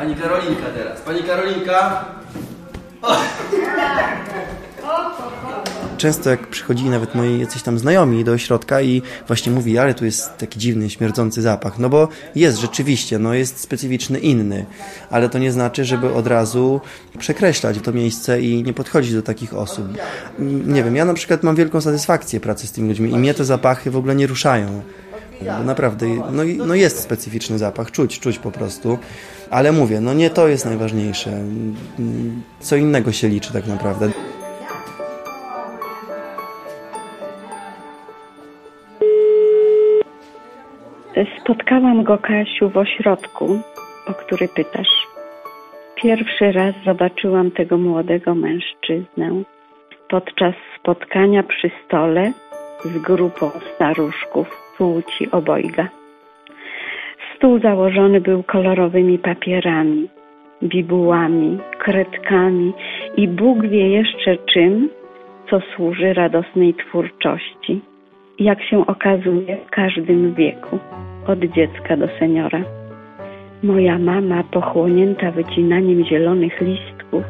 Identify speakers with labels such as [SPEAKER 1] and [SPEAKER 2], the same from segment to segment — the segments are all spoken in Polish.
[SPEAKER 1] Pani Karolinka teraz. Pani Karolinka. Często jak przychodzili nawet moi jacyś tam znajomi do ośrodka i właśnie mówi, ale tu jest taki dziwny, śmierdzący zapach. No bo jest rzeczywiście, no jest specyficzny, inny. Ale to nie znaczy, żeby od razu przekreślać to miejsce i nie podchodzić do takich osób. Nie wiem, ja na przykład mam wielką satysfakcję pracy z tymi ludźmi i mnie te zapachy w ogóle nie ruszają. Bo naprawdę, no, no jest specyficzny zapach, czuć, czuć po prostu. Ale mówię, no nie to jest najważniejsze. Co innego się liczy tak naprawdę.
[SPEAKER 2] Spotkałam go, Kasiu, w ośrodku, o który pytasz. Pierwszy raz zobaczyłam tego młodego mężczyznę podczas spotkania przy stole z grupą staruszków płci obojga. Stół założony był kolorowymi papierami, bibułami, kredkami i Bóg wie jeszcze czym, co służy radosnej twórczości. Jak się okazuje, w każdym wieku, od dziecka do seniora. Moja mama, pochłonięta wycinaniem zielonych listków,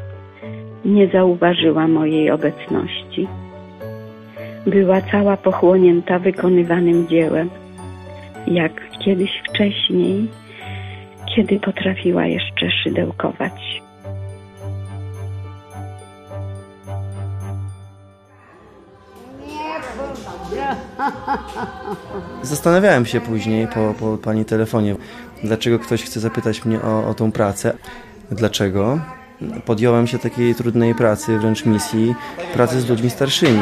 [SPEAKER 2] nie zauważyła mojej obecności. Była cała pochłonięta wykonywanym dziełem, jak kiedyś wcześniej, kiedy potrafiła jeszcze szydełkować.
[SPEAKER 1] Zastanawiałem się później po, po pani telefonie, dlaczego ktoś chce zapytać mnie o, o tą pracę. Dlaczego? Podjąłem się takiej trudnej pracy, wręcz misji, pracy z ludźmi starszymi.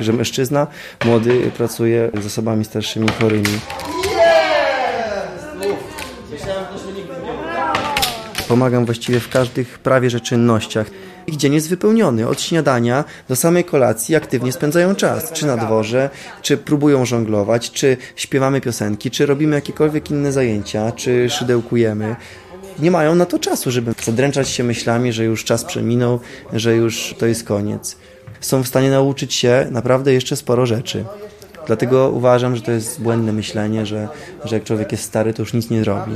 [SPEAKER 1] Że mężczyzna młody pracuje z osobami starszymi, chorymi. Pomagam właściwie w każdych prawie że czynnościach. Ich dzień jest wypełniony. Od śniadania do samej kolacji aktywnie spędzają czas. Czy na dworze, czy próbują żonglować, czy śpiewamy piosenki, czy robimy jakiekolwiek inne zajęcia, czy szydełkujemy. Nie mają na to czasu, żeby zadręczać się myślami, że już czas przeminął, że już to jest koniec. Są w stanie nauczyć się naprawdę jeszcze sporo rzeczy. Dlatego uważam, że to jest błędne myślenie, że, że jak człowiek jest stary, to już nic nie zrobi.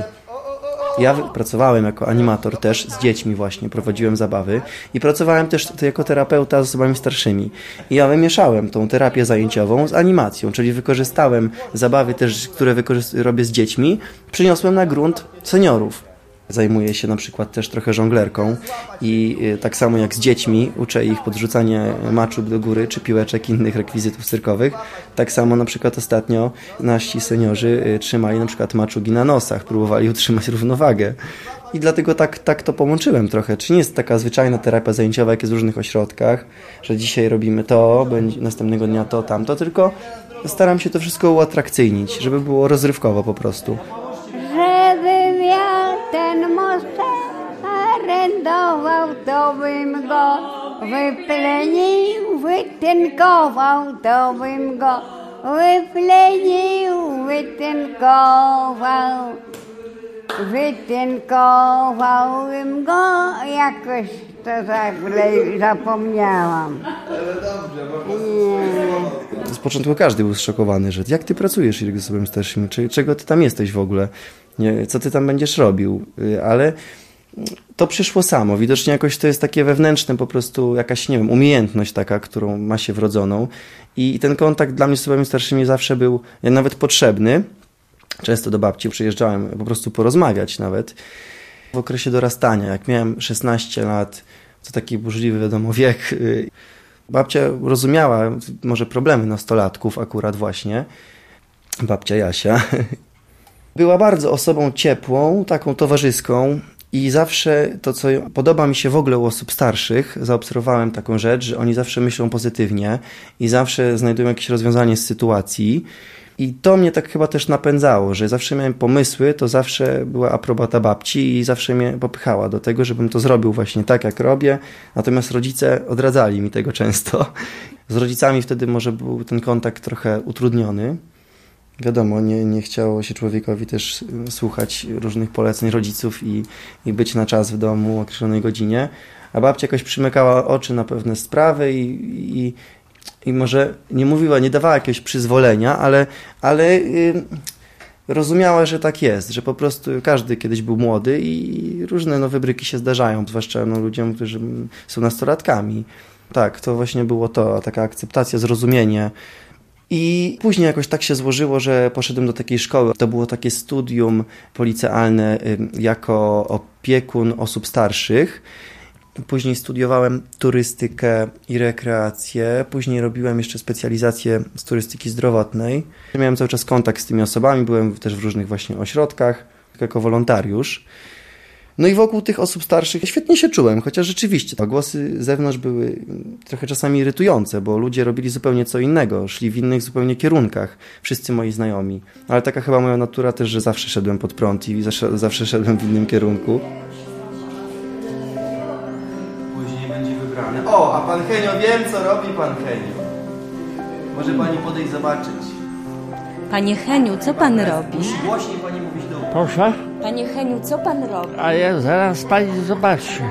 [SPEAKER 1] Ja pracowałem jako animator też z dziećmi właśnie, prowadziłem zabawy i pracowałem też jako terapeuta z osobami starszymi. I ja wymieszałem tą terapię zajęciową z animacją, czyli wykorzystałem zabawy też, które robię z dziećmi, przyniosłem na grunt seniorów. Zajmuję się na przykład też trochę żonglerką i y, tak samo jak z dziećmi uczę ich podrzucania maczub do góry czy piłeczek innych rekwizytów cyrkowych. Tak samo na przykład ostatnio nasi seniorzy y, trzymali na przykład maczugi na nosach, próbowali utrzymać równowagę. I dlatego tak, tak to połączyłem trochę. Czy nie jest taka zwyczajna terapia zajęciowa, jak jest w różnych ośrodkach, że dzisiaj robimy to, będzie następnego dnia to, tamto, tylko staram się to wszystko uatrakcyjnić, żeby było rozrywkowo po prostu.
[SPEAKER 3] Arенdował, to bym go wyplenił, wytynkował, to bym go wyplenił, wytynkował. Wytynkowałbym go, jakoś to zapomniałam.
[SPEAKER 1] Z początku każdy był zszokowany, że jak ty pracujesz z osobami starszymi, czy, czego ty tam jesteś w ogóle, co ty tam będziesz robił, y, ale to przyszło samo. Widocznie jakoś to jest takie wewnętrzne, po prostu jakaś, nie wiem, umiejętność taka, którą ma się wrodzoną. I ten kontakt dla mnie z osobami starszymi zawsze był nawet potrzebny. Często do babci przyjeżdżałem po prostu porozmawiać nawet. W okresie dorastania, jak miałem 16 lat, to taki burzliwy, wiadomo, wiek. Babcia rozumiała może problemy nastolatków akurat właśnie. Babcia Jasia. Była bardzo osobą ciepłą, taką towarzyską, i zawsze to, co podoba mi się w ogóle u osób starszych, zaobserwowałem taką rzecz, że oni zawsze myślą pozytywnie i zawsze znajdują jakieś rozwiązanie z sytuacji. I to mnie tak chyba też napędzało, że zawsze miałem pomysły, to zawsze była aprobata babci i zawsze mnie popychała do tego, żebym to zrobił właśnie tak, jak robię. Natomiast rodzice odradzali mi tego często. Z rodzicami wtedy może był ten kontakt trochę utrudniony. Wiadomo, nie, nie chciało się człowiekowi też słuchać różnych poleceń rodziców i, i być na czas w domu o określonej godzinie, a babcia jakoś przymykała oczy na pewne sprawy i, i, i może nie mówiła, nie dawała jakiegoś przyzwolenia, ale, ale yy, rozumiała, że tak jest, że po prostu każdy kiedyś był młody i różne no, wybryki się zdarzają, zwłaszcza no, ludziom, którzy są nastolatkami. Tak, to właśnie było to, taka akceptacja, zrozumienie. I później jakoś tak się złożyło, że poszedłem do takiej szkoły. To było takie studium policealne jako opiekun osób starszych. Później studiowałem turystykę i rekreację. Później robiłem jeszcze specjalizację z turystyki zdrowotnej. Miałem cały czas kontakt z tymi osobami, byłem też w różnych właśnie ośrodkach jako wolontariusz. No i wokół tych osób starszych świetnie się czułem, chociaż rzeczywiście te głosy z zewnątrz były trochę czasami irytujące, bo ludzie robili zupełnie co innego, szli w innych zupełnie kierunkach, wszyscy moi znajomi. Ale taka chyba moja natura też, że zawsze szedłem pod prąd i zawsze, zawsze szedłem w innym kierunku. Później będzie wybrane. O, a pan Henio, wiem co robi pan Henio. Może pani podejść zobaczyć.
[SPEAKER 4] Panie Heniu, co pan robi?
[SPEAKER 1] Musi głośniej pani mówić do
[SPEAKER 5] Proszę?
[SPEAKER 4] Panie Heniu, co pan robi?
[SPEAKER 5] A ja zaraz pani zobaczy.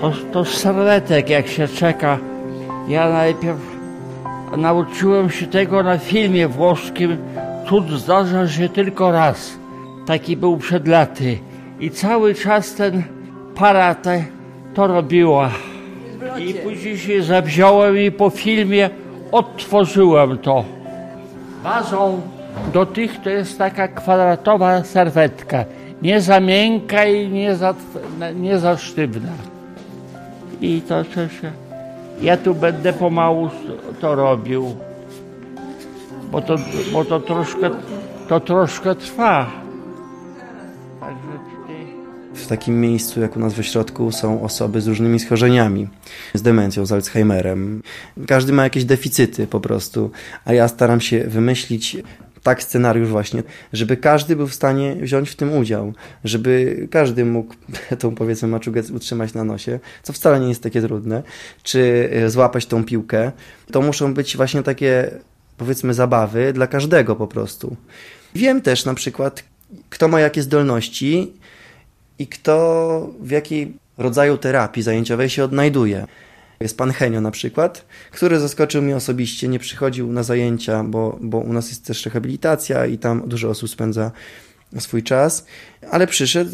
[SPEAKER 5] To, to serwetek jak się czeka. Ja najpierw nauczyłem się tego na filmie włoskim. Cud zdarza się tylko raz. Taki był przed laty. I cały czas ten para te, to robiła. I później się zawziąłem i po filmie odtworzyłem to. Bazą do tych to jest taka kwadratowa serwetka. Nie za miękka i nie za, nie za sztywna. I to się... Ja tu będę pomału to robił. Bo to, bo to troszkę, to troszkę trwa.
[SPEAKER 1] W takim miejscu, jak u nas w ośrodku, są osoby z różnymi schorzeniami, z demencją, z Alzheimerem. Każdy ma jakieś deficyty po prostu, a ja staram się wymyślić tak scenariusz właśnie, żeby każdy był w stanie wziąć w tym udział, żeby każdy mógł tą powiedzmy maczugę utrzymać na nosie, co wcale nie jest takie trudne, czy e, złapać tą piłkę. To muszą być właśnie takie powiedzmy zabawy dla każdego po prostu. Wiem też na przykład, kto ma jakie zdolności i kto w jakiej rodzaju terapii zajęciowej się odnajduje. Jest pan Henio na przykład, który zaskoczył mnie osobiście, nie przychodził na zajęcia, bo, bo u nas jest też rehabilitacja i tam dużo osób spędza swój czas, ale przyszedł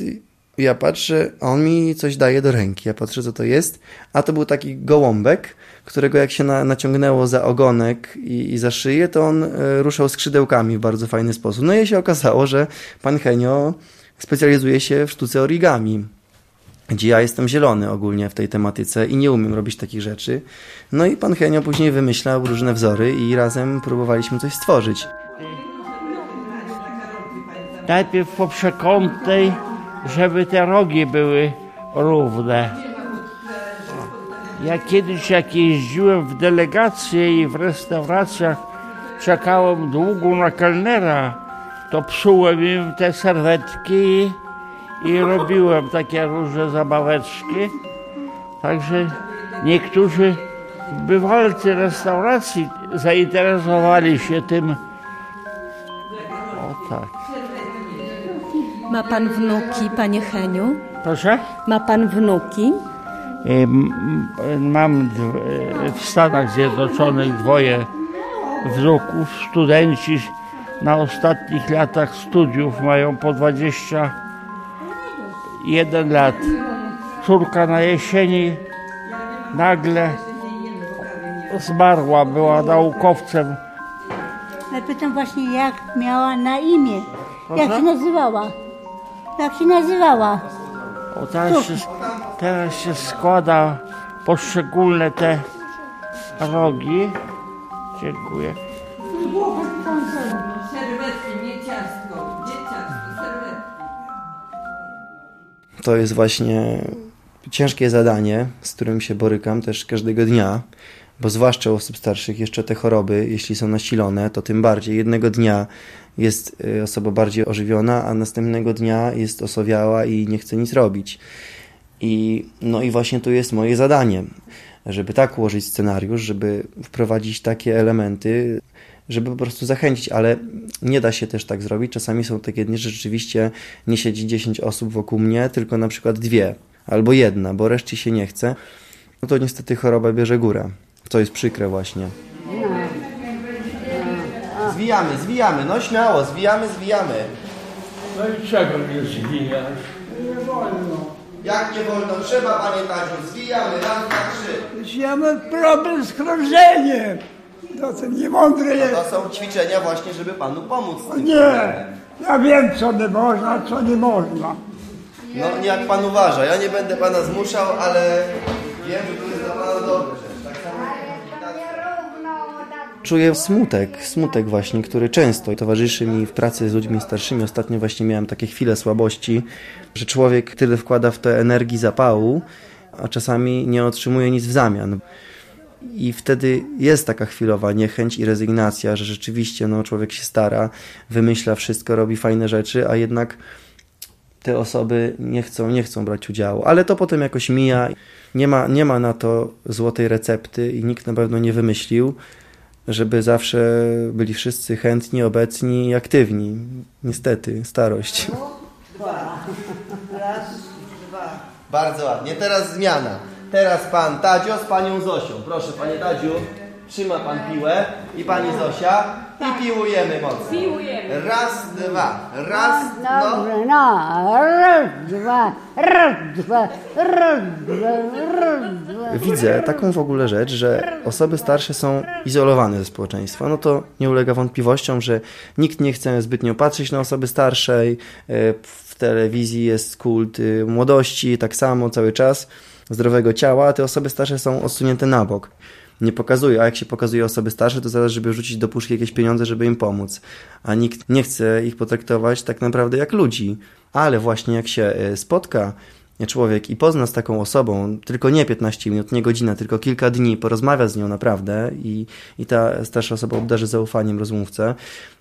[SPEAKER 1] ja patrzę, on mi coś daje do ręki. Ja patrzę, co to jest, a to był taki gołąbek, którego jak się na, naciągnęło za ogonek i, i za szyję, to on e, ruszał skrzydełkami w bardzo fajny sposób. No i się okazało, że pan Henio specjalizuje się w sztuce origami gdzie ja jestem zielony ogólnie w tej tematyce i nie umiem robić takich rzeczy. No i pan Henio później wymyślał różne wzory i razem próbowaliśmy coś stworzyć.
[SPEAKER 5] Najpierw po przekątnej, żeby te rogi były równe. Ja kiedyś jak jeździłem w delegacje i w restauracjach czekałem długo na kelnera, to psułem im te serwetki i robiłem takie różne zabaweczki. Także niektórzy bywalcy restauracji zainteresowali się tym. O tak.
[SPEAKER 4] Ma pan wnuki, panie Heniu?
[SPEAKER 5] Proszę?
[SPEAKER 4] Ma pan wnuki?
[SPEAKER 5] Mam w Stanach Zjednoczonych dwoje wnuków. Studenci na ostatnich latach studiów mają po 21 lat. Córka na jesieni nagle zmarła, była naukowcem.
[SPEAKER 6] Ale pytam właśnie, jak miała na imię? Jak się nazywała? Jak się nazywała?
[SPEAKER 5] O, teraz, się, teraz się składa poszczególne te rogi. Dziękuję.
[SPEAKER 1] To jest właśnie ciężkie zadanie, z którym się borykam też każdego dnia, bo zwłaszcza u osób starszych jeszcze te choroby, jeśli są nasilone, to tym bardziej. Jednego dnia jest y, osoba bardziej ożywiona, a następnego dnia jest osowiała i nie chce nic robić. I, no i właśnie tu jest moje zadanie, żeby tak ułożyć scenariusz, żeby wprowadzić takie elementy, żeby po prostu zachęcić, ale nie da się też tak zrobić. Czasami są takie dni, że rzeczywiście nie siedzi 10 osób wokół mnie, tylko na przykład dwie albo jedna, bo reszcie się nie chce. No to niestety choroba bierze górę. To jest przykre właśnie. zwijamy, zwijamy, no śmiało, zwijamy, zwijamy.
[SPEAKER 5] No i czego mnie zwijać?
[SPEAKER 1] Jak nie wolno, trzeba, panie Tadziu, zwijamy, raz, dwa, trzy.
[SPEAKER 7] Ja mam problem z krążeniem. To co niemądre jest.
[SPEAKER 1] To są ćwiczenia właśnie, żeby panu pomóc. z tym.
[SPEAKER 7] Nie, ja wiem co nie można, co nie można.
[SPEAKER 1] No nie jak pan uważa, ja nie będę pana zmuszał, ale wiem, że to jest dla pana dobre rzecz. Tak samo Czuję smutek, smutek właśnie, który często towarzyszy mi w pracy z ludźmi starszymi. Ostatnio właśnie miałem takie chwile słabości, że człowiek tyle wkłada w to energii zapału, a czasami nie otrzymuje nic w zamian. I wtedy jest taka chwilowa niechęć i rezygnacja, że rzeczywiście no, człowiek się stara, wymyśla wszystko, robi fajne rzeczy, a jednak te osoby nie chcą, nie chcą brać udziału. Ale to potem jakoś mija. Nie ma, nie ma na to złotej recepty i nikt na pewno nie wymyślił, żeby zawsze byli wszyscy chętni, obecni i aktywni. Niestety, starość. Bardzo ładnie. Teraz zmiana. Teraz pan Tadzio z panią Zosią. Proszę, panie Tadziu, trzyma pan piłę i pani Zosia i piłujemy mocno. Piłujemy. Raz, dwa. Raz, no.
[SPEAKER 3] Dobrze, no. Raz, dwa, raz, dwa, raz, dwa, raz, dwa.
[SPEAKER 1] Widzę taką w ogóle rzecz, że osoby starsze są izolowane ze społeczeństwa. No to nie ulega wątpliwościom, że nikt nie chce zbytnio patrzeć na osoby starszej. E, W telewizji jest kult y, młodości, tak samo cały czas, zdrowego ciała, a te osoby starsze są odsunięte na bok. Nie pokazuje, a jak się pokazuje osoby starsze, to zaraz, żeby rzucić do puszki jakieś pieniądze, żeby im pomóc. A nikt nie chce ich potraktować tak naprawdę jak ludzi. Ale właśnie jak się e, spotka człowiek i pozna z taką osobą, tylko nie 15 minut, nie godzina, tylko kilka dni, porozmawia z nią naprawdę i, i ta starsza osoba obdarzy zaufaniem rozmówcę,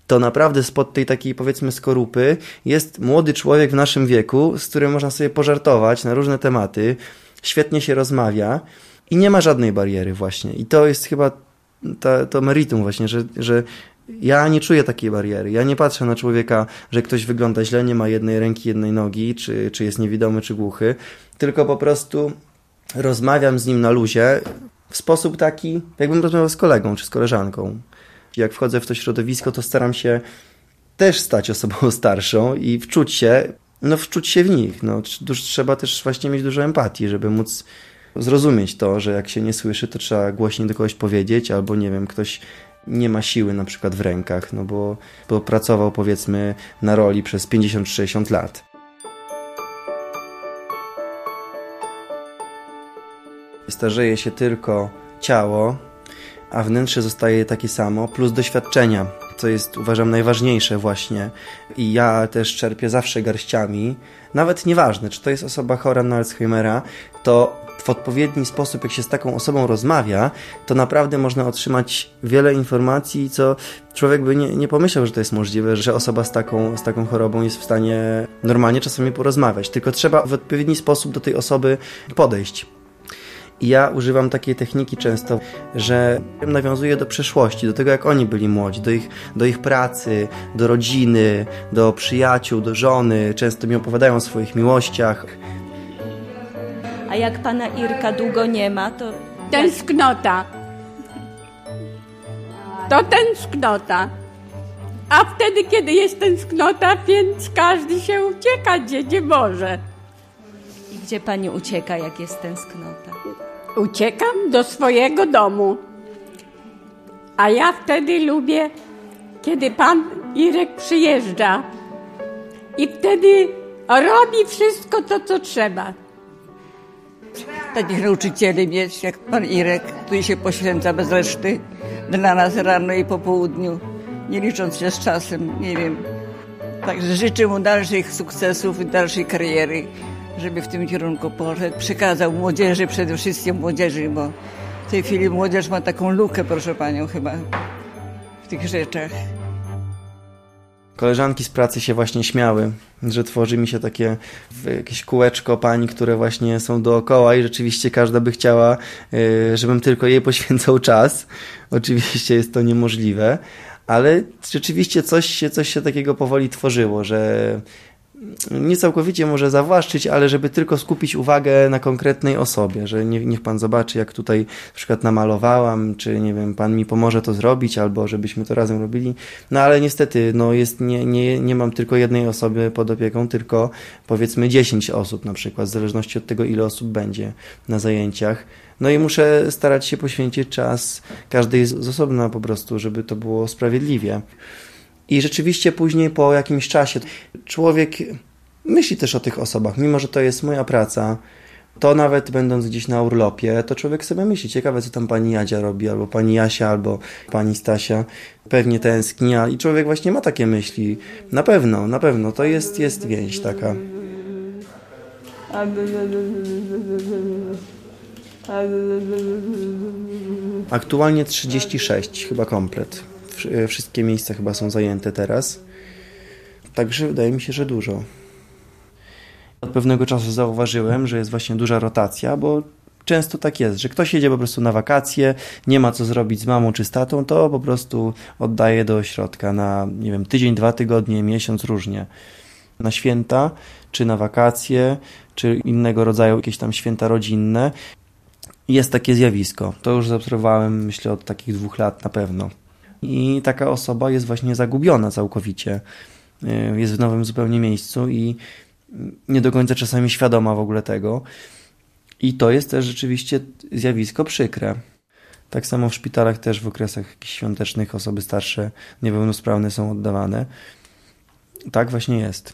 [SPEAKER 1] to naprawdę spod tej takiej powiedzmy skorupy jest młody człowiek w naszym wieku, z którym można sobie pożartować na różne tematy, świetnie się rozmawia i nie ma żadnej bariery właśnie. I to jest chyba ta, to meritum właśnie, że, że ja nie czuję takiej bariery. Ja nie patrzę na człowieka, że ktoś wygląda źle, nie ma jednej ręki, jednej nogi, czy, czy jest niewidomy, czy głuchy, tylko po prostu rozmawiam z nim na luzie w sposób taki, jakbym rozmawiał z kolegą czy z koleżanką. Jak wchodzę w to środowisko, to staram się też stać osobą starszą i wczuć się, no wczuć się w nich. No, Duż- trzeba też właśnie mieć dużo empatii, żeby móc zrozumieć to, że jak się nie słyszy, to trzeba głośniej do kogoś powiedzieć, albo nie wiem, ktoś nie ma siły na przykład w rękach, no bo, bo pracował powiedzmy na roli przez 50-60 lat. Starzeje się tylko ciało, a wnętrze zostaje takie samo, plus doświadczenia, co jest uważam najważniejsze właśnie. I ja też czerpię zawsze garściami, nawet nieważne, czy to jest osoba chora na Alzheimera, to w odpowiedni sposób, jak się z taką osobą rozmawia, to naprawdę można otrzymać wiele informacji, co człowiek by nie, nie pomyślał, że to jest możliwe, że osoba z taką, z taką chorobą jest w stanie normalnie czasami porozmawiać. Tylko trzeba w odpowiedni sposób do tej osoby podejść. I ja używam takiej techniki często, że nawiązuję do przeszłości, do tego jak oni byli młodzi, do ich, do ich pracy, do rodziny, do przyjaciół, do żony. Często mi opowiadają o swoich miłościach.
[SPEAKER 4] A jak pana Irka długo nie ma, to
[SPEAKER 8] Tęsknota. To tęsknota. A wtedy, kiedy jest tęsknota, więc każdy się ucieka, gdzie nie może.
[SPEAKER 4] i gdzie pani ucieka, jak jest tęsknota?
[SPEAKER 8] Uciekam do swojego domu. A ja wtedy lubię, kiedy pan Irek przyjeżdża. I wtedy robi wszystko to, co trzeba.
[SPEAKER 9] takich nauczycieli mieć jak pan Irek, który się poświęca bez reszty dla nas rano i po południu, nie licząc się z czasem, nie wiem. Także życzę mu dalszych sukcesów i dalszej kariery, żeby w tym kierunku poszedł. Przekazał młodzieży, przede wszystkim młodzieży, bo w tej chwili młodzież ma taką lukę, proszę panią, chyba w tych rzeczach.
[SPEAKER 1] Koleżanki z pracy się właśnie śmiały, że tworzy mi się takie jakieś kółeczko pań, które właśnie są dookoła i rzeczywiście każda by chciała, y, żebym tylko jej poświęcał czas. Oczywiście jest to niemożliwe, ale rzeczywiście coś się, coś się takiego powoli tworzyło, że nie całkowicie może zawłaszczyć, ale żeby tylko skupić uwagę na konkretnej osobie, że nie, niech pan zobaczy, jak tutaj na przykład namalowałam, czy nie wiem, pan mi pomoże to zrobić, albo żebyśmy to razem robili. No ale niestety, no jest, nie, nie, nie mam tylko jednej osoby pod opieką, tylko powiedzmy 10 osób na przykład, w zależności od tego, ile osób będzie na zajęciach. No i muszę starać się poświęcić czas każdej z osobna po prostu, żeby to było sprawiedliwie. I rzeczywiście później po jakimś czasie człowiek myśli też o tych osobach, mimo że to jest moja praca. To nawet będąc gdzieś na urlopie, to człowiek sobie myśli, ciekawe co tam pani Jadzia robi, albo pani Jasia, albo pani Stasia. Pewnie tęskni, i człowiek właśnie ma takie myśli. Na pewno, na pewno, to jest, jest więź taka. Aktualnie 36, chyba komplet. Wsz- Wszystkie miejsca chyba są zajęte teraz. Także wydaje mi się, że dużo. Od pewnego czasu zauważyłem, że jest właśnie duża rotacja, bo często tak jest, że ktoś jedzie po prostu na wakacje, nie ma co zrobić z mamą czy z tatą, to po prostu oddaje do ośrodka na, nie wiem, tydzień, dwa tygodnie, miesiąc, różnie. Na święta, czy na wakacje, czy innego rodzaju jakieś tam święta rodzinne. Jest takie zjawisko. To już zaobserwowałem, myślę, od takich dwóch lat na pewno. I taka osoba jest właśnie zagubiona całkowicie. Y, Jest w nowym zupełnie miejscu i nie do końca czasami świadoma w ogóle tego. I to jest też rzeczywiście zjawisko przykre. Tak samo w szpitalach też w okresach świątecznych osoby starsze, niepełnosprawne są oddawane. Tak właśnie jest.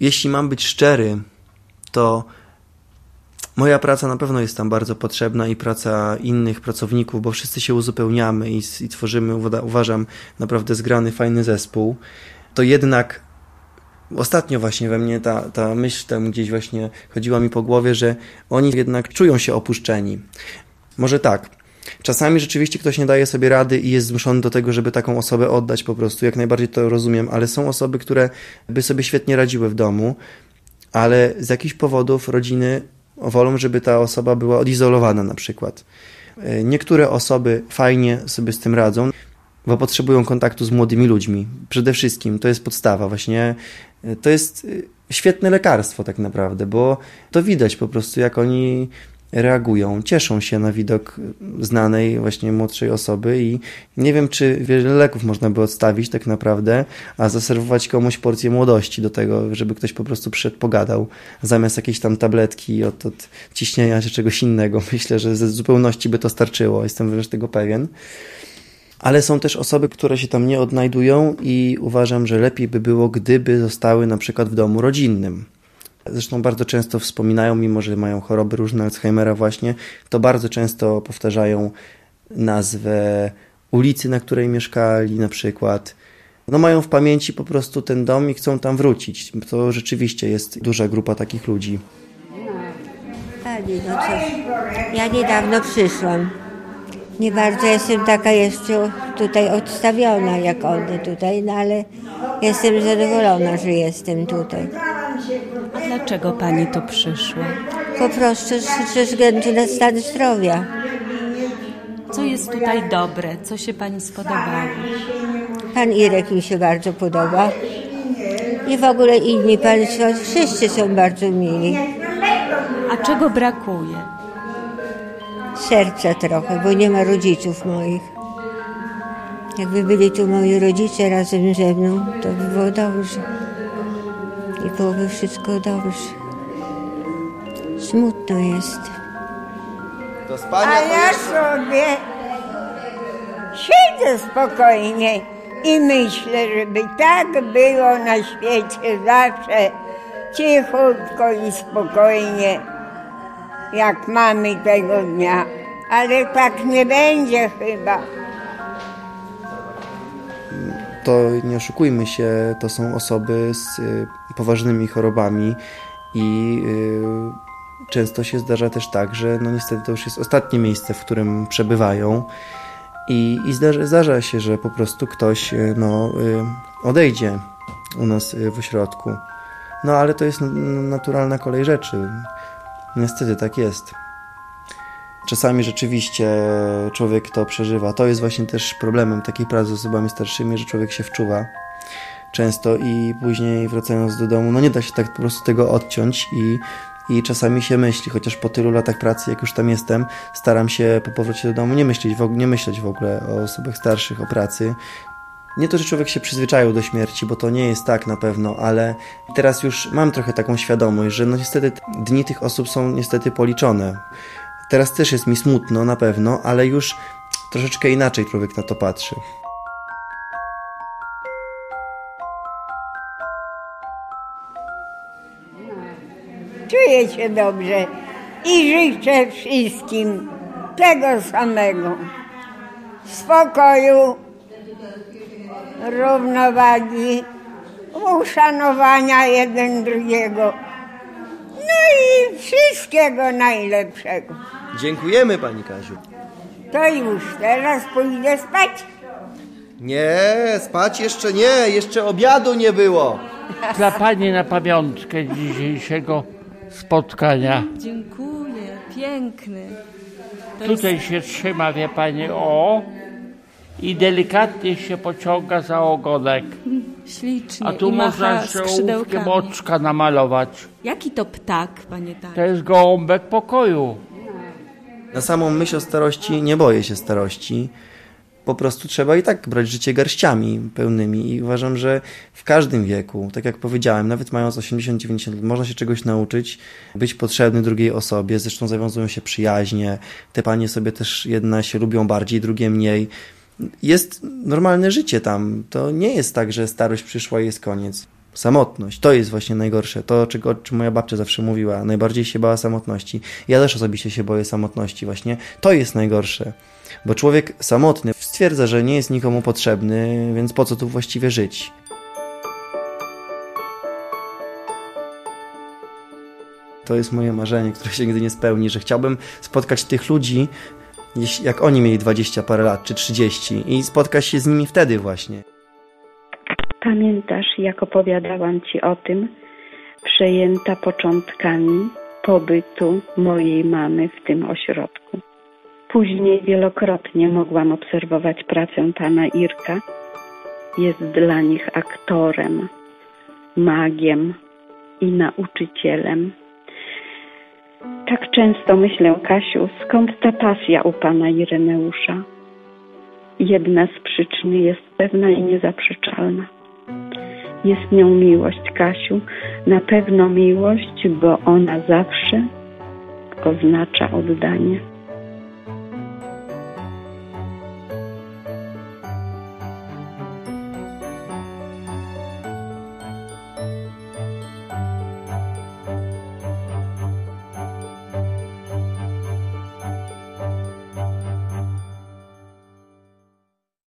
[SPEAKER 1] Jeśli mam być szczery, to moja praca na pewno jest tam bardzo potrzebna i praca innych pracowników, bo wszyscy się uzupełniamy i, i tworzymy, uważam, naprawdę zgrany, fajny zespół. To jednak ostatnio właśnie we mnie ta, ta myśl tam gdzieś właśnie chodziła mi po głowie, że oni jednak czują się opuszczeni. Może tak. Czasami rzeczywiście ktoś nie daje sobie rady i jest zmuszony do tego, żeby taką osobę oddać po prostu. Jak najbardziej to rozumiem, ale są osoby, które by sobie świetnie radziły w domu, ale z jakichś powodów rodziny wolą, żeby ta osoba była odizolowana na przykład. E, Niektóre osoby fajnie sobie z tym radzą, bo potrzebują kontaktu z młodymi ludźmi. Przede wszystkim to jest podstawa, właśnie e, to jest e, świetne lekarstwo tak naprawdę, bo to widać po prostu, jak oni reagują, cieszą się na widok znanej właśnie młodszej osoby i nie wiem, czy wiele leków można by odstawić tak naprawdę, a zaserwować komuś porcję młodości do tego, żeby ktoś po prostu przyszedł, pogadał, zamiast jakiejś tam tabletki od, od ciśnienia czy czegoś innego. Myślę, że ze zupełności by to starczyło, jestem wręcz tego pewien. Ale są też osoby, które się tam nie odnajdują i uważam, że lepiej by było, gdyby zostały na przykład w domu rodzinnym. Zresztą bardzo często wspominają, mimo że mają choroby różne Alzheimera właśnie, to bardzo często powtarzają nazwę ulicy, na której mieszkali na przykład. No mają w pamięci po prostu ten dom i chcą tam wrócić. To rzeczywiście jest duża grupa takich ludzi.
[SPEAKER 10] Pani, no cóż, ja niedawno przyszłam. Nie bardzo jestem taka jeszcze tutaj odstawiona jak one tutaj, no ale jestem zadowolona, że jestem tutaj.
[SPEAKER 4] A dlaczego pani tu przyszła?
[SPEAKER 10] Po prostu ze względu na stan zdrowia.
[SPEAKER 4] Co jest tutaj dobre? Co się pani spodobało?
[SPEAKER 10] Pan Irek mi się bardzo podoba. I w ogóle inni państwo, wszyscy są bardzo mili.
[SPEAKER 4] A czego brakuje?
[SPEAKER 10] Serca trochę, bo nie ma rodziców moich. Jakby byli tu moi rodzice razem ze mną, to by było dobrze. I byłoby wszystko dobrze. Smutno jest.
[SPEAKER 11] A ja sobie siedzę spokojnie i myślę, żeby tak było na świecie zawsze cichutko i spokojnie, jak mamy tego dnia. Ale tak nie będzie chyba.
[SPEAKER 1] to nie oszukujmy się, to są osoby z y, poważnymi chorobami i y, często się zdarza też tak, że no niestety to już jest ostatnie miejsce, w którym przebywają i, i zdarza, zdarza się, że po prostu ktoś y, no, y, odejdzie u nas w ośrodku. No ale to jest naturalna kolej rzeczy. Niestety tak jest. Czasami rzeczywiście człowiek to przeżywa. To jest właśnie też problemem takiej pracy z osobami starszymi, że człowiek się wczuwa. Często i później wracając do domu, no nie da się tak po prostu tego odciąć i, i czasami się myśli, chociaż po tylu latach pracy, jak już tam jestem, staram się po powrocie do domu nie myśleć w, nie myśleć w ogóle o osobach starszych, o pracy. Nie to, że człowiek się przyzwyczaił do śmierci, bo to nie jest tak na pewno, ale teraz już mam trochę taką świadomość, że no niestety dni tych osób są niestety policzone. Teraz też jest mi smutno na pewno, ale już troszeczkę inaczej człowiek na to patrzy.
[SPEAKER 11] Się dobrze i życzę wszystkim tego samego. Spokoju, równowagi, uszanowania jeden drugiego. No i wszystkiego najlepszego.
[SPEAKER 1] Dziękujemy Pani Kaziu.
[SPEAKER 11] To już teraz pójdę spać.
[SPEAKER 1] Nie, spać jeszcze nie, jeszcze obiadu nie było.
[SPEAKER 5] Dla Pani na pamiątkę dzisiejszego spotkania.
[SPEAKER 4] Dziękuję, piękny. To
[SPEAKER 5] Tutaj
[SPEAKER 4] jest...
[SPEAKER 5] się trzyma, wie Pani, o i delikatnie się pociąga za ogonek.
[SPEAKER 4] Ślicznie
[SPEAKER 5] A tu
[SPEAKER 4] i
[SPEAKER 5] można
[SPEAKER 4] skrzydełkami.
[SPEAKER 5] oczka namalować.
[SPEAKER 4] Jaki to ptak, panie tak?
[SPEAKER 5] To jest gołąbek pokoju.
[SPEAKER 1] Na samą myśl o starości nie boję się starości. Po prostu trzeba i tak brać życie garściami pełnymi i uważam, że w każdym wieku, tak jak powiedziałem, nawet mając 80-90 lat, można się czegoś nauczyć, być potrzebny drugiej osobie, zresztą zawiązują się przyjaźnie, te panie sobie też jedna się lubią bardziej, drugie mniej. Jest normalne życie tam, to nie jest tak, że starość przyszła i jest koniec. Samotność, to jest właśnie najgorsze, to czego, o czym moja babcia zawsze mówiła, najbardziej się bała samotności. Ja też osobiście się boję samotności właśnie, to jest najgorsze. Bo człowiek samotny stwierdza, że nie jest nikomu potrzebny, więc po co tu właściwie żyć? To jest moje marzenie, które się nigdy nie spełni, że chciałbym spotkać tych ludzi, jak oni mieli 20 parę lat czy 30 i spotkać się z nimi wtedy właśnie.
[SPEAKER 2] Pamiętasz, jak opowiadałam Ci o tym, przejęta początkami pobytu mojej mamy w tym ośrodku. Później wielokrotnie mogłam obserwować pracę pana Irka. Jest dla nich aktorem, magiem i nauczycielem. Tak często myślę, Kasiu, skąd ta pasja u pana Ireneusza? Jedna z przyczyn jest pewna i niezaprzeczalna. Jest nią miłość, Kasiu, na pewno miłość, bo ona zawsze oznacza oddanie.